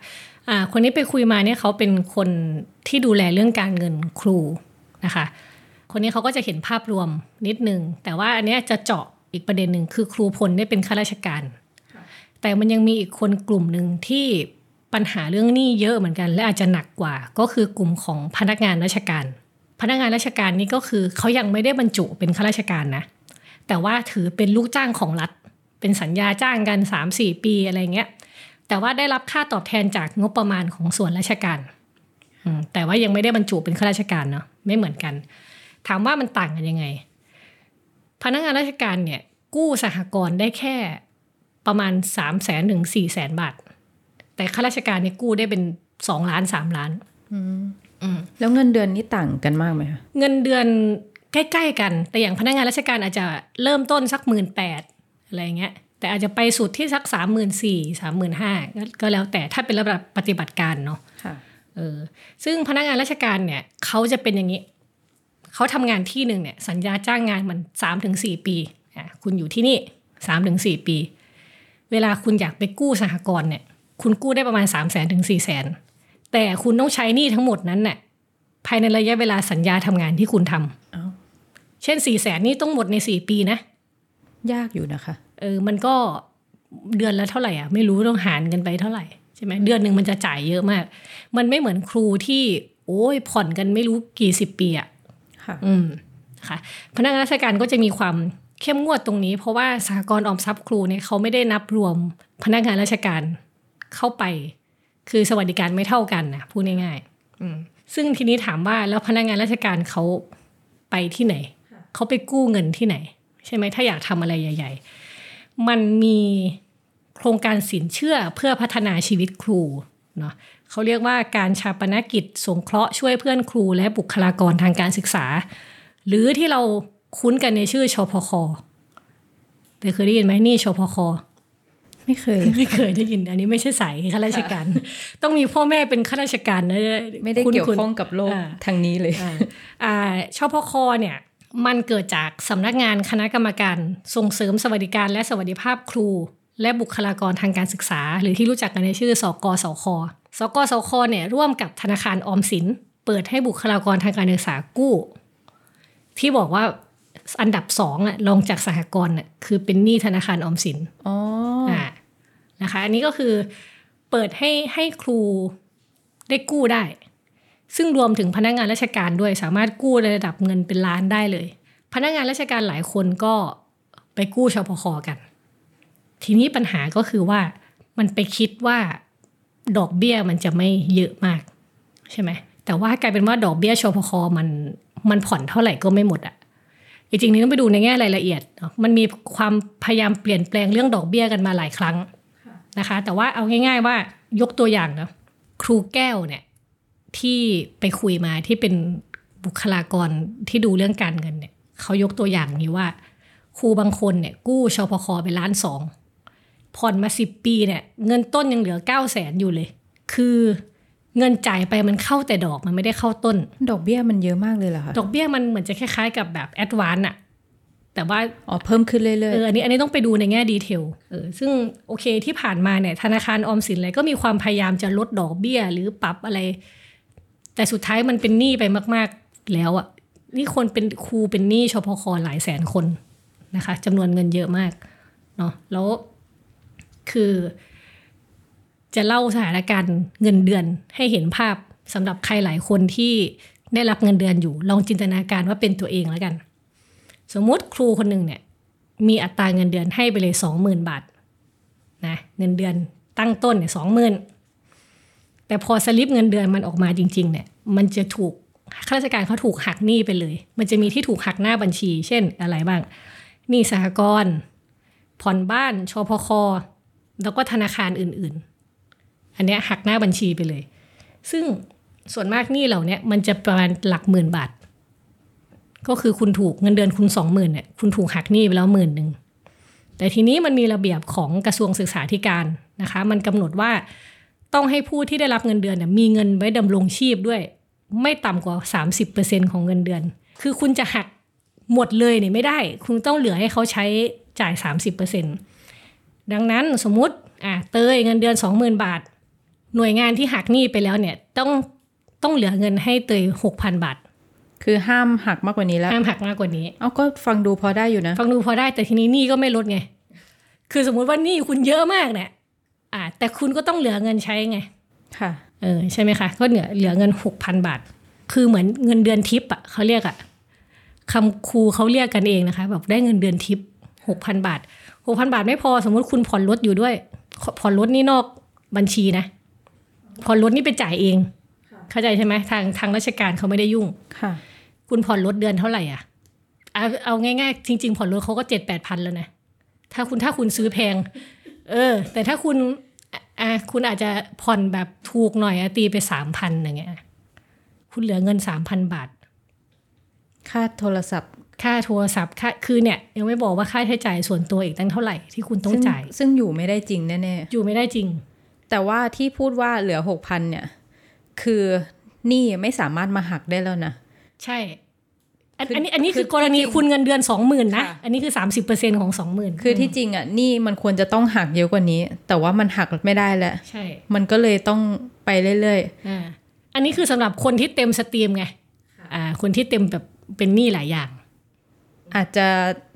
B: อ่าคนนี้ไปคุยมาเนี่ยเขาเป็นคนที่ดูแลเรื่องการเงินครูนะคะ คนนี้เขาก็จะเห็นภาพรวมนิดนึง แต่ว่าอันนี้จะเจาะอีกประเด็นหนึ่งคือครูพลเนี่ยเป็นข้าราชการ แต่มันยังมีอีกคนกลุ่มหนึ่งที่ปัญหาเรื่องหนี้เยอะเหมือนกัน และอาจจะหนักกว่า ก็คือกลุ่มของพนักงานราชการ พนักงานราชการนี่ก็คือเขายังไม่ได้บรรจุเป็นข้าราชการนะแต่ว่าถือเป็นลูกจ้างของรัฐ เป็นสัญญาจ้างกัน3าสี่ปีอะไรเงี้ย แต่ว่าได้รับค่าตอบแทนจากงบประมาณของส่วนราชการอืมแต่ว่ายังไม่ได้บรรจุเป็นข้าราชการเนาะไม่เหมือนกัน ถามว่ามันต่างกันยังไง พนักงานราชการเนี่ย กู้สหกรณ์ได้แค่ประมาณ3ามแสนถึงสี่แสนบาท แต่ข้าราชการเนี่ยกู้ได้เป็นสองล้านสามล้าน
A: แล้วเงินเดือนนี่ต่างกันมากไหมคะ
B: เงินเดือนใกล้ ๆ กัน แต่อย่างพนักงานราชการอาจจะเริ่มต้นสักหมื่นแปดอะไรเงี้ย แต่อาจจะไปสุดที่สักสามหมื่นสี่สามหมื่นห้าก็แล้วแต่ถ้าเป็นระดับปฏิบัติการเนาะ
A: ค่ะ
B: เออซึ่งพนักงานราชการเนี่ยเขาจะเป็นอย่างนี้ เขาทำงานที่หนึ่งเนี่ยสัญญาจ้างงานมันสามถึงสี่ปีอะคุณอยู่ที่นี่สามถึงสี่ปี เวลาคุณอยากไปกู้สหกรณ์เนี่ย คุณกู้ได้ประมาณสามแสนถึงสี่แสนแต่คุณต้องใช้หนี้ทั้งหมดนั้นเนี่ยภายในระยะเวลาสัญญาทำงานที่คุณทำ
A: อ้าว
B: เช่นสี่แสนนี่ต้องหมดในสี่ปีนะ
A: ยากอยู่นะคะ
B: เออมันก็เดือนละเท่าไหร่อะไม่รู้ต้องหารกันไปเท่าไหร่ใช่ไหมเดือนหนึ่งมันจะจ่ายเยอะมาก มันไม่เหมือนครูที่ โอ้ยผ่อนกันไม่รู้กี่สิบปีอะ
A: ค่ะ
B: อืมค่ะพนักงานราชการก็จะมีความเข้มงวดตรงนี้ เพราะว่าสหกรณ์ออมทรัพย์ครูเนี่ยเขาไม่ได้นับรวมพนักงานราชการเข้าไป คือสวัสดิการไม่เท่ากันนะพูดง่ายๆอืมซึ่งทีนี้ถามว่าแล้วพนักงานราชการเขาไปที่ไหนเขาไปกู้เงินที่ไหน ใช่ไหมถ้าอยากทำอะไรใหญ่ ๆ มันมีโครงการสินเชื่อเพื่อพัฒนาชีวิตครูเนาะเขาเรียกว่าการชาปนกิจสงเคราะห์ช่วยเพื่อนครูและบุคลากรทางการศึกษา หรือที่เราคุ้นกันในชื่อชพคแต่เคยได้ยินไหมนี่ชพค
A: ไม่เคย
B: ไม่เคยได้ยิน อันนี้ไม่ใช่สายข้าราชการ ต้องมีพ่อแม่เป็นข้าราชการนะ
A: ไม่ได้
B: คุ้นๆ
A: เกี่ยวข้องกับโลก
B: อ่า
A: ทางนี้เลย
B: อ่าอ่าชพคเนี่ย มันเกิดจากสำนักงานคณะกรรมการส่งเสริมสวัสดิการและสวัสดิภาพครู และบุคลากรทางการศึกษา หรือที่รู้จักกันในชื่อ สกสค สกสคเนี่ยร่วมกับธนาคารออมสิน เปิดให้บุคลากรทางการศึกษากู้ ที่บอกว่าอันดับสองอะรองจากสหกรณ์อะคือเป็นหนี้ธนาคารออมสิน
A: อ๋อ
B: อ่านะคะ อันนี้ก็คือเปิดให้ให้ครูได้กู้ได้ ซึ่งรวมถึงพนักงานราชการด้วยสามารถกู้ในระดับเงินเป็นล้านได้เลย พนักงานราชการหลายคนก็ไปกู้ชพคกัน ทีนี้ปัญหาก็คือว่ามันไปคิดว่าดอกเบี้ยมันจะไม่เยอะมากใช่ไหมแต่ว่ากลายเป็นว่าดอกเบี้ยชพคมันมันผ่อนเท่าไหร่ก็ไม่หมดอะจริงๆนี่ต้องไปดูในแง่รายละเอียดมันมีความพยายามเปลี่ยนแปลงเรื่องดอกเบี้ยกันมาหลายครั้งนะคะ แต่ว่าเอาง่าย ๆว่ายกตัวอย่างนะครูแก้วเนี่ย ที่ไปคุยมาที่เป็นบุคลากรที่ดูเรื่องการเงินเนี่ยเขายกตัวอย่างนี้ว่า ครูบางคนเนี่ย กู้ชพคไปล้านสองผ่อนมาสิบปีเนี่ย เงินต้นยังเหลือเก้าแสนอยู่เลย คือเงินจ่ายไปมันเข้าแต่ดอกมันไม่ได้เข้าต้น
A: ดอกเบี้ยมันเยอะมากเลยเหรอคะ
B: ดอกเบี้ยมันเหมือนจะคล้ายๆกับแบบแอดวานอะแต่ว่า
A: อ๋อเพิ่มขึ้นเรื่อย
B: เอออันนี้อันนี้ต้องไปดูในแง่ดีเทลเออซึ่งโอเคที่ผ่านมาเนี่ยธนาคารออมสินอะไรก็มีความพยายามจะลดดอกเบี้ย หรือปรับอะไร แต่สุดท้ายมันเป็นหนี้ไปมาก ๆ แล้วอะ่ะนี่คนเป็นครูเป็นหนี้ชพคหลายแสนคนนะคะจำนวนเงินเยอะมากเนาะแล้วคือ จะเล่าสถานการณ์เงินเดือนให้เห็นภาพสำหรับใครหลายคนที่ได้รับเงินเดือนอยู่ ลองจินตนาการว่าเป็นตัวเองแล้วกัน สมมติครูคนหนึ่งเนี่ย มีอัตราเงินเดือนให้ไปเลยสองหมื่นบาทนะเงินเดือนตั้งต้นเนี่ยสองหมื่น แต่พอสลิปเงินเดือนมันออกมาจริง ๆ เนี่ย มันจะถูกข้าราชการเขาถูกหักหนี้ไปเลย มันจะมีที่ถูกหักหน้าบัญชี เช่นอะไรบ้างหนี้สหกรณ์ผ่อนบ้านชพคแล้วก็ธนาคารอื่นๆ อันเนี้ยหักหน้าบัญชีไปเลย ซึ่งส่วนมากหนี้เหล่านี้มันจะประมาณหลักหมื่นบาท ก็คือคุณถูกเงินเดือนคุณสองหมื่นเนี่ยคุณถูกหักหนี้ไปแล้วหมื่นหนึ่งแต่ทีนี้มันมีระเบียบของกระทรวงศึกษาธิการนะคะ มันกำหนดว่า ต้องให้ผู้ที่ได้รับเงินเดือนเนี่ยมีเงินไว้ดำรงชีพด้วย ไม่ต่ำกว่า 30%ของเงินเดือน คือคุณจะหักหมดเลยเนี่ยไม่ได้ คุณต้องเหลือให้เขาใช้จ่าย 30%ดังนั้นสมมุติอะเตยเงินเดือน 20,000 บาท หน่วยงานที่หักหนี้ไปแล้วเนี่ยต้องต้องเหลือเงินให้เตย 6,000 บาท
A: ๆคือห้ามหักมากกว่านี้แล้ว
B: ห้ามหักมากกว่านี้
A: เอาก็ฟังดูพอได้อยู่นะ
B: ฟังดูพอได้แต่ทีนี้หนี้ก็ไม่ลดไง คือสมมุติว่าหนี้คุณเยอะมากเนี่ย อ่าแต่คุณก็ต้องเหลือเงินใช้ไง
A: ค่ะ
B: เออใช่ไหมคะ ก็เหลือเหลือเงินหกพันบาท คือเหมือนเงินเดือนทิปอะเขาเรียกอะคำครูเขาเรียกกันเองนะคะ แบบได้เงินเดือนทิปหกพันบาทหกพันบาทไม่พอสมมติคุณผ่อนรถอยู่ด้วย ผ่อนรถนี่นอกบัญชีนะ ผ่อนรถนี่ไปจ่ายเอง เข้าใจใช่ไหมทางทางราชการเขาไม่ได้ยุ่ง
A: ค่ะ
B: คุณผ่อนรถเดือนเท่าไหร่อะเอาเอาง่ายๆ จริง ๆ ผ่อนรถเขาก็เจ็ดแปดพันแล้วนะถ้าคุณถ้าคุณซื้อแพง เออ แต่ถ้าคุณอะอะคุณอาจจะผ่อนแบบถูกหน่อยอะตีไปสามพันอย่างเงี้ยคุณเหลือเงินสามพันบาท
A: ค่าโทรศัพท์
B: ค่าโทรศัพท์ค่าคือเนี่ย ยังไม่บอกว่าค่าใช้จ่ายส่วนตัวอีกตั้งเท่าไหร่ที่คุณต้อง
A: ซึ่ง
B: จ่าย
A: ซึ่งอยู่ไม่ได้จริงแน่
B: อยู่ไม่ได้จริง
A: ๆแต่ว่าที่พูดว่าเหลือหกพันเนี่ย คือหนี่ไม่สามารถมาหักได้แล้วนะ
B: ใช่ อัน
A: คือ
B: อันนี้อันนี้
A: คื
B: คืออกรณีคุณเงินเดือนสองหมื่นนะ
A: ค่ะ
B: อันนี้คือสามสิบเปอร์เซ็นของสองหมื่น
A: คือที่จริงอะหนี่มันควรจะต้องหักเยอะกว่านี้ แต่ว่ามันหักไม่ได้แล้ว
B: ใช่
A: มันก็เลยต้องไปเรื่อย
B: อ่าอันนี้คือสำหรับคนที่เต็มสตรีมไงอ่าคนที่เต็มแบบเป็นหนี้หลายอย่าง
A: ๆอาจจะ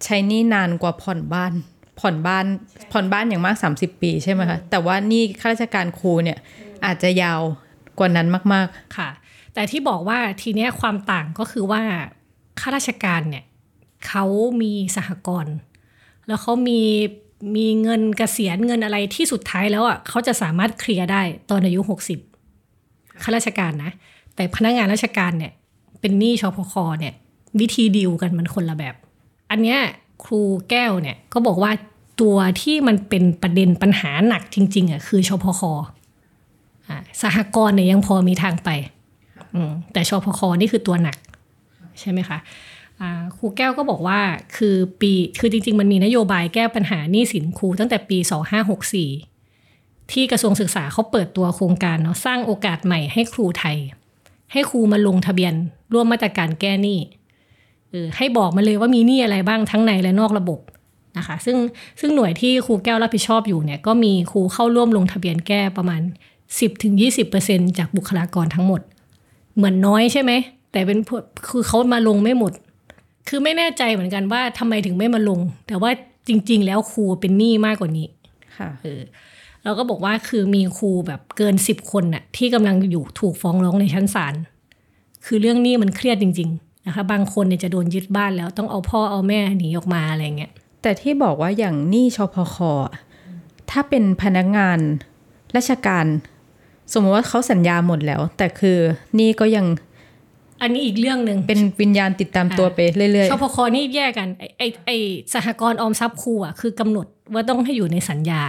A: ใช้หนี่นานกว่าผ่อนบ้าน ผ่อนบ้านผ่อนบ้านอย่างมาก 30 ปีใช่ไหมคะแต่ว่าหนี่ข้าราชการครูเนี่ย อาจจะยาวกว่านั้นมาก
B: ค่ะ แต่ที่บอกว่าทีเนี้ยความต่างก็คือว่า ข้าราชการเนี่ยเขามีสหกรณ์แล้วเขามีมีเงินเกษียณเงินอะไรที่สุดท้ายแล้วอะเขาจะสามารถเคลียร์ได้ตอนอายุหกสิบข้าราชการนะ แต่พนักงานราชการเนี่ย เป็นหนี้ชพคเนี่ย วิธีดีลกันมันคนละแบบ อันเนี้ยครูแก้วเนี่ยก็บอกว่าตัวที่มันเป็นประเด็นปัญหาหนักจริงๆอะคือชพคอ่าสหกรณ์เนี่ยยังพอมีทางไปอืมแต่ชพคนี่คือตัวหนัก ใช่ไหมคะครูแก้วก็บอกว่าคือปีคือจริง ๆ มันมีนโยบายแก้ปัญหาหนี้สินครูตั้งแต่ปี 2564 ที่กระทรวงศึกษาเขาเปิดตัวโครงการเนาะสร้างโอกาสใหม่ให้ครูไทย ให้ครูมาลงทะเบียนร่วมมาตรการแก้หนี้ออให้บอกมาเลยว่ามีหนี้อะไรบ้างทั้งในและนอกระบบนะคะ ซึ่งซึ่งหน่วยที่ครูแก้วรับผิดชอบอยู่เนี่ยก็มีครูเข้าร่วมลงทะเบียนแก้ประมาณ 10-20%จากบุคลากรทั้งหมด เหมือนน้อยใช่ไหม แต่เป็นพวกคือเขามาลงไม่หมด คือไม่แน่ใจเหมือนกันว่าทำไมถึงไม่มาลง แต่ว่าจริง ๆ แล้วครูเป็นหนี้มากกว่านี้
A: ค่ะ
B: เออเราก็บอกว่าคือมีครูแบบเกินสิบคนน่ะที่กำลังอยู่ถูกฟ้องร้องในชั้นศาลคือเรื่องหนี้มันเครียดจริง ๆ นะคะ บางคนเนี่ยจะโดนยึดบ้านแล้วต้องเอาพ่อเอาแม่หนีออกมาอะไรเงี้ย
A: แต่ที่บอกว่าอย่างหนี้ชพคอะถ้าเป็นพนักงานราชการ สมมติว่าเขาสัญญาหมดแล้ว แต่คือหนี่ก็ยัง
B: อันนี้อีกเรื่องหนึ่ง
A: เป็นวิญญาณติดตามตัวไปเรื่อย
B: ชพคนี่แยกกันไอไอไอสหกรณ์ออมทรัพย์ครูอะคือกำหนดว่าต้องให้อยู่ในสัญญา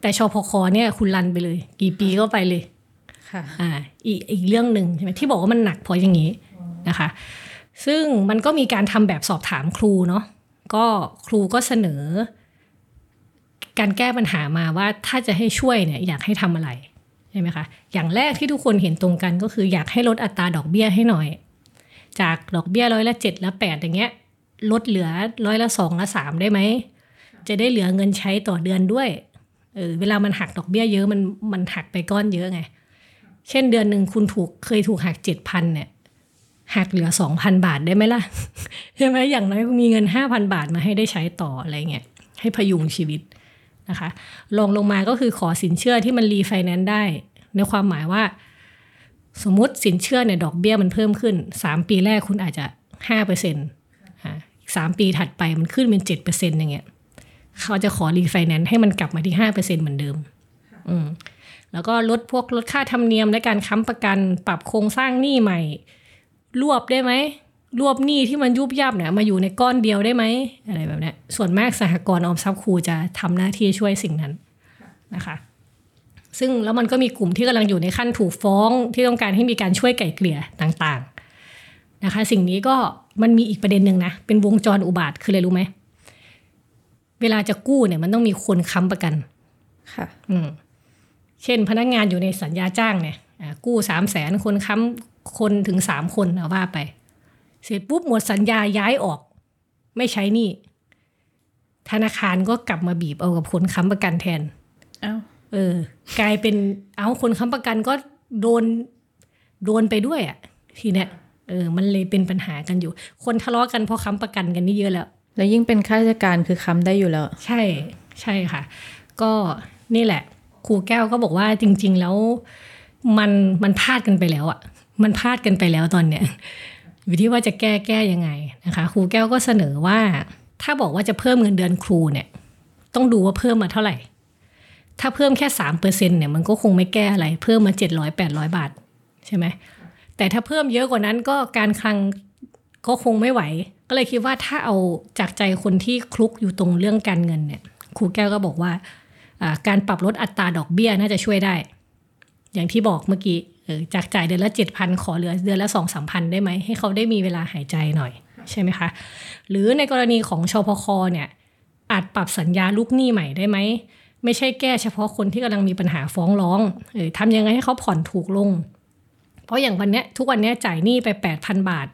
B: แต่ชพคเนี่ยคุณรันไปเลย กี่ปีก็ไปเลย
A: ๆค่ะ
B: อ่าอีกอีกเรื่องหนึ่งใช่ไหมที่บอกว่ามันหนักเพราะอย่างนี้นะคะ ซึ่งมันก็มีการทำแบบสอบถามครูเนาะก็ครูก็เสนอ การแก้ปัญหามาว่าถ้าจะให้ช่วยเนี่ยอยากให้ทำอะไรใช่ไหมคะ อย่างแรกที่ทุกคนเห็นตรงกันก็คืออยากให้ลดอัตราดอกเบี้ยให้หน่อย จากดอกเบี้ยร้อยละเจ็ดละแปดอย่างเงี้ย ลดเหลือร้อยละสองละสามได้ไหม จะได้เหลือเงินใช้ต่อเดือนด้วย เออเวลามันหักดอกเบี้ยเยอะมันมันหักไปก้อนเยอะไง เช่นเดือนหนึ่งคุณถูกเคยถูกหักเจ็ดพันเนี่ย หักเหลือสองพันบาทได้ไหมล่ะ ใช่ไหมอย่างน้อยมีเงินห้าพันบาทมาให้ได้ใช้ต่ออะไรเงี้ยให้พยุงชีวิต นะคะลงลงมาก็คือขอสินเชื่อที่มันรีไฟแนนซ์ได้ ในความหมายว่า สมมติสินเชื่อเนี่ยดอกเบี้ยมันเพิ่มขึ้นสามปีแรกคุณอาจจะห้าเปอร์เซ็นต์สามปีถัดไปมันขึ้นเป็นเจ็ดเปอร์เซ็นต์อย่างเงี้ยเขาจะขอรีไฟแนนซ์ให้มันกลับมาที่ห้าเปอร์เซ็นต์เหมือนเดิม อืมแล้วก็ลดพวกลดค่าธรรมเนียมและการค้ำประกันปรับโครงสร้างหนี้ใหม่ รวบได้ไหม รวบหนี้ที่มันยุบยับเนี่ยมาอยู่ในก้อนเดียวได้ไหมอะไรแบบเนี้ยส่วนมากสหกรณ์ออมทรัพย์ครูจะทำหน้าที่ช่วยสิ่งนั้นนะคะ ซึ่งแล้วมันก็มีกลุ่มที่กำลังอยู่ในขั้นถูกฟ้องที่ต้องการให้มีการช่วยไก่เกลี่ยต่างๆนะคะ สิ่งนี้ก็มันมีอีกประเด็นหนึ่งนะเป็นวงจรอุบาทคืออะไรรู้ไหมเวลาจะกู้เนี่ยมันต้องมีคนค้ำประกัน
A: ค่ะ
B: อืม เช่นพนักงานอยู่ในสัญญาจ้างเนี่ยอ่ากู้สามแสนคนค้ำคนถึงสามคนเอาว่าไป เสร็จปุ๊บหมดสัญญาย้ายออก ไม่ใช้หนี่ ธนาคารก็กลับมาบีบเอากับคนค้ำประกันแทน
A: เอ้า
B: เออ กลายเป็นเอาคนค้ำประกันก็โดนโดนไปด้วยอะ่ะ ทีเนี้ยเออ มันเลยเป็นปัญหากันอยู่ คนทะเลาะกันเพราะค้ำประกันกันนี่เยอะแล้ว
A: แล้วยิ่งเป็นข้าราชการคือค้ำได้อยู่แล้ว
B: ใช่ ใช่ค่ะ ก็นี่แหละ ครูแก้วก็บอกว่าจริง ๆ แล้ว มันมันพลาดกันไปแล้วอะ่ะ มันพลาดกันไปแล้วตอนเนี้ย อยู่ที่ว่าจะแก้แก้ยังไงนะคะครูแก้วก็เสนอว่า ถ้าบอกว่าจะเพิ่มเงินเดือนครูเนี่ย ต้องดูว่าเพิ่มมาเท่าไหร่ ถ้าเพิ่มแค่สามเปอร์เซ็นเนี่ยมันก็คงไม่แก้อะไรเพิ่มมาเจ็ดร้อยแปดร้อยบาทใช่ไหมแต่ถ้าเพิ่มเยอะกว่านั้นก็การคลังก็คงไม่ไหว ก็เลยคิดว่าถ้าเอาจากใจคนที่คลุกอยู่ตรงเรื่องการเงินเนี่ยครูแก้วก็บอกว่าอ่าการปรับลดอัตราดอกเบี้ยน่าจะช่วยได้ อย่างที่บอกเมื่อกี้ เออจากจ่ายเดือนละเจ็ดพันขอเหลือเดือนละสองสามพันได้ไหมให้เขาได้มีเวลาหายใจหน่อยใช่ไหมคะ หรือในกรณีของชพคเนี่ยอาจปรับสัญญาลูกหนี้ใหม่ได้ไหมไม่ใช่แก้เฉพาะคนที่กำลังมีปัญหาฟ้องร้องเออทำยังไงให้เขาผ่อนถูกลง เพราะอย่างวันเนี้ยทุกวันเนี้ยจ่ายหนี้ไปแปดพันบาท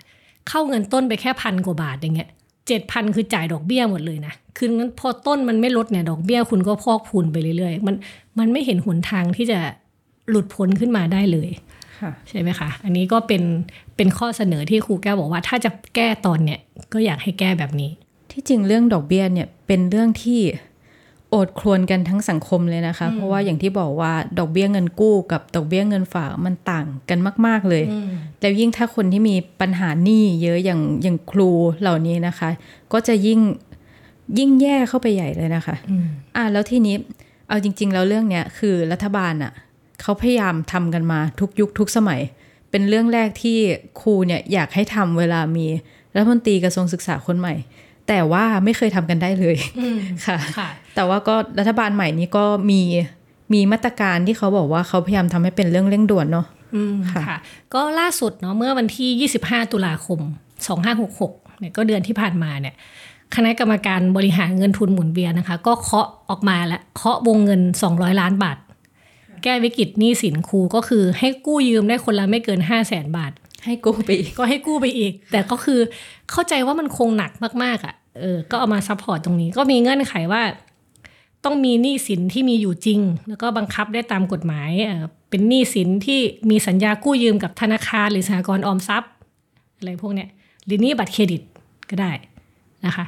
B: เข้าเงินต้นไปแค่พันกว่าบาทอย่างเงี้ยเจ็ดพันคือจ่ายดอกเบี้ยหมดเลยนะคืองั้นพอต้นมันไม่ลดเนี่ยดอกเบี้ยคุณก็พอกพูนไปเรื่อยๆ มันมันไม่เห็นหนทางที่จะ หลุดพ้นขึ้นมาได้เลย
A: ค่ะ
B: ใช่ไหมคะ อันนี้ก็เป็นเป็นข้อเสนอที่ครูแก้วบอกว่า ถ้าจะแก้ตอนเนี่ยก็อยากให้แก้แบบนี้
A: ที่จริงเรื่องดอกเบี้ยเนี่ยเป็นเรื่องที่โอดครวญกันทั้งสังคมเลยนะคะ เพราะว่าอย่างที่บอกว่าดอกเบี้ยเงินกู้กับดอกเบี้ยเงินฝากมันต่างกันมาก ๆเลย แล้วยิ่งถ้าคนที่มีปัญหาหนี้เยอะอย่างอย่างครูเหล่านี้นะคะ ก็จะยิ่งยิ่งแย่เข้าไปใหญ่เลยนะคะอะแล้วทีนี้เอาจริง ๆ แล้วเรื่องเนี้ยคือรัฐบาลอะ เขาพยายามทำกันมาทุกยุคทุกสมัย เป็นเรื่องแรกที่ครูเนี่ยอยากให้ทำเวลามีรัฐมนตรีกระทรวงศึกษาคนใหม่ แต่ว่าไม่เคยทำกันได้เลยค่ะ
B: ค่ะ
A: แต่ว่าก็รัฐบาลใหม่นี้ก็มีมีมาตรการที่เขาบอกว่าเขาพยายามทำให้เป็นเรื่องเร่งด่วนเนาะ
B: อืม
A: ค่ะ
B: ค่ะก็ล่าสุดเนาะเมื่อวันที่ 25 ตุลาคม 2566เนี่ยก็เดือนที่ผ่านมาเนี่ยคณะกรรมการบริหารเงินทุนหมุนเวียนนะคะ ก็เคาะออกมาแล้วเคาะวงเงิน 200 ล้านบาท แก้วิกฤตหนี้สินครูก็คือให้กู้ยืมได้คนละไม่เกิน 5 0 0แสนบาท
A: ให้กู้ไปอีก
B: ก็ให้กู้ไปอีก แต่ก็คือเข้าใจว่ามันคงหนักมากๆอะเออก็เอามา support ตรงนี้ ก็มีเงื่อนไขว่า ต้องมีหนี้สินที่มีอยู่จริง แล้วก็บังคับได้ตามกฎหมายเออเป็นหนี้สินที่มีสัญญากู้ยืมกับธนาคารหรือสหกรณ์ออมทรัพย์ อะไรพวกเนี้ยหรือหนี้บัตรเครดิตก็ได้นะคะ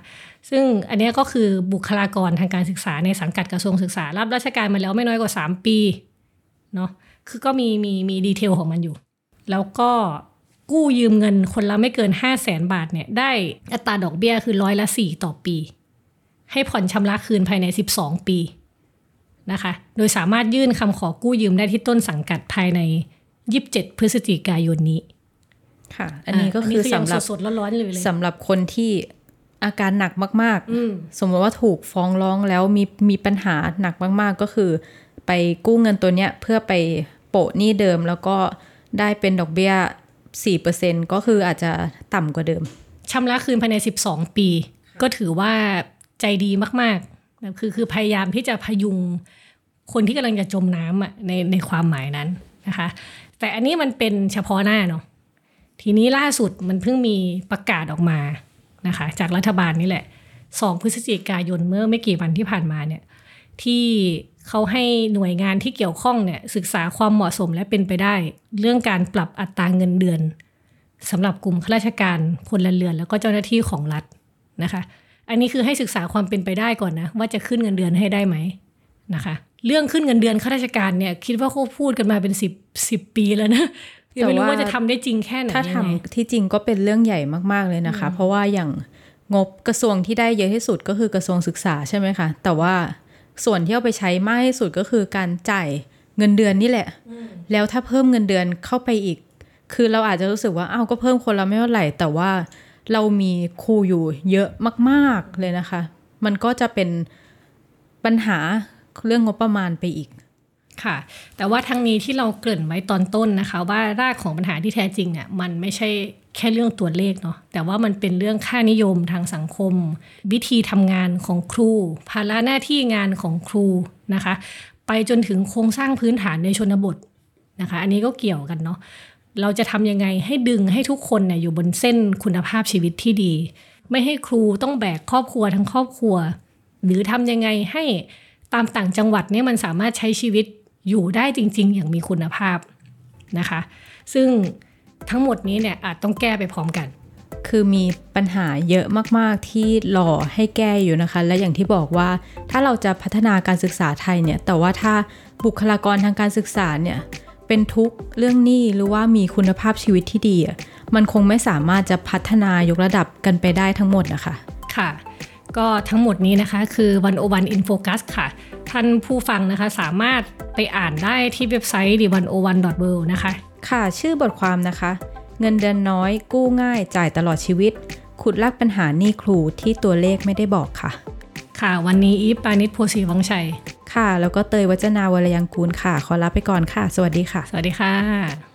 B: ซึ่งอันเนี้ยก็คือบุคลากรทางการศึกษาในสังกัดกระทรวงศึกษา รับราชการมาแล้วไม่น้อยกว่า 3 ปี เนาะคือก็มีมีมี detail ของมันอยู่ แล้วก็กู้ยืมเงินคนละไม่เกิน 5 0 0แสนบาทเนี่ยได้อัตราดอกเบี้ยคือร้อยละ4ต่อปี ให้ผ่อนชำระคืนภายใน 12 ปีนะคะ โดยสามารถยื่นคำขอกู้ยืมได้ที่ต้นสังกัดภายใน 27 พฤศจิกายนนี้
A: ค่ะ อันนี้ก็คือสำหรับ
B: สดๆร้อนๆเลยเลย
A: สำหรับคนที่อาการหนักมาก
B: อืม
A: ๆสมมติว่าถูกฟ้องร้องแล้วมีมีปัญหาหนักมาก ๆ ก็คือ ไปกู้เงินตัวเนี้ยเพื่อไปโปะหนี้เดิมแล้วก็ได้เป็นดอกเบี้ย 4%ก็คืออาจจะต่ำกว่าเดิม
B: ชำระคืนภายใน 12 ปี ก็ถือว่าใจดีมากๆนะคือคือพยายามที่จะพยุงคนที่กำลังจะจมน้ำอะในในความหมายนั้นนะคะ แต่อันนี้มันเป็นเฉพาะหน้าเนาะทีนี้ล่าสุดมันเพิ่งมีประกาศออกมานะคะ จากรัฐบาลนี่แหละ 2 พฤศจิกายนเมื่อไม่กี่วันที่ผ่านมาเนี่ยที่ เขาให้หน่วยงานที่เกี่ยวข้องเนี่ยศึกษาความเหมาะสมและเป็นไปได้ เรื่องการปรับอัตราเงินเดือนสำหรับกลุ่มข้าราชการพลเรือน แล้วก็เจ้าหน้าที่ของรัฐนะคะ อันนี้คือให้ศึกษาความเป็นไปได้ก่อนนะ ว่าจะขึ้นเงินเดือนให้ได้ไหมนะคะ เรื่องขึ้นเงินเดือนข้าราชการเนี่ย คิดว่าเขาพูดกันมาเป็นสิบสิบปีแล้วนะยังไม่รู้ว่าจะทำได้จริงแค่ไหน
A: ถ้า
B: ยัง
A: ทำ
B: ไง
A: ที่จริงก็เป็นเรื่องใหญ่มากๆเลยนะคะ เพราะว่าอย่างงบกระทรวงที่ได้เยอะที่สุดก็คือกระทรวงศึกษาใช่ไหมคะแต่ว่า ส่วนที่เอาไปใช้มากที่สุดก็คือการจ่ายเงินเดือนนี่แหละ แล้วถ้าเพิ่มเงินเดือนเข้าไปอีก คือเราอาจจะรู้สึกว่าอ้าวก็เพิ่มคนละไม่เท่าไหร่ แต่ว่าเรามีครูอยู่เยอะมากๆเลยนะคะ มันก็จะเป็นปัญหาเรื่องงบประมาณไปอีก
B: ค่ะ แต่ว่าทั้งนี้ที่เราเกริ่นไว้ตอนต้นนะคะ ว่ารากของปัญหาที่แท้จริงเนี่ยมันไม่ใช่แค่เรื่องตัวเลขเนาะแต่ว่ามันเป็นเรื่องค่านิยมทางสังคม วิธีทำงานของครู ภาระหน้าที่งานของครูนะคะ ไปจนถึงโครงสร้างพื้นฐานในชนบทนะคะ อันนี้ก็เกี่ยวกันเนาะเราจะทำยังไงให้ดึงให้ทุกคนเนี่ยอยู่บนเส้นคุณภาพชีวิตที่ดี ไม่ให้ครูต้องแบกครอบครัวทั้งครอบครัว หรือทำยังไงให้ตามต่างจังหวัดเนี่ยมันสามารถใช้ชีวิต อยู่ได้จริง ๆ อย่างมีคุณภาพนะคะ ซึ่งทั้งหมดนี้เนี่ยอาจต้องแก้ไปพร้อมกัน
A: คือมีปัญหาเยอะมากๆที่รอให้แก้อยู่นะคะ และอย่างที่บอกว่าถ้าเราจะพัฒนาการศึกษาไทยเนี่ย แต่ว่าถ้าบุคลากรทางการศึกษาเนี่ยเป็นทุกข์เรื่องหนี้หรือว่ามีคุณภาพชีวิตที่ดีอะมันคงไม่สามารถจะพัฒนายกระดับกันไปได้ทั้งหมดนะคะ
B: ค่ะ ก็ทั้งหมดนี้นะคะคือวันโอวันอินโฟกัสค่ะ ท่านผู้ฟังนะคะสามารถไปอ่านได้ที่เว็บไซต์ d 1 0 1 w o r l d นะคะ
A: ค่ะชื่อบทความนะคะ เงินเดือนน้อย กู้ง่าย จ่ายตลอดชีวิต ขุดลากปัญหาหนี้ครูที่ตัวเลขไม่ได้บอกค่ะ
B: ค่ะ วันนี้อีฟปานิชโพสีวังชัย
A: ค่ะ แล้วก็เตยวัจนาวรยังกูลค่ะ ขอลาไปก่อนค่ะ สวัสดีค่ะ
B: สวัสดีค่ะ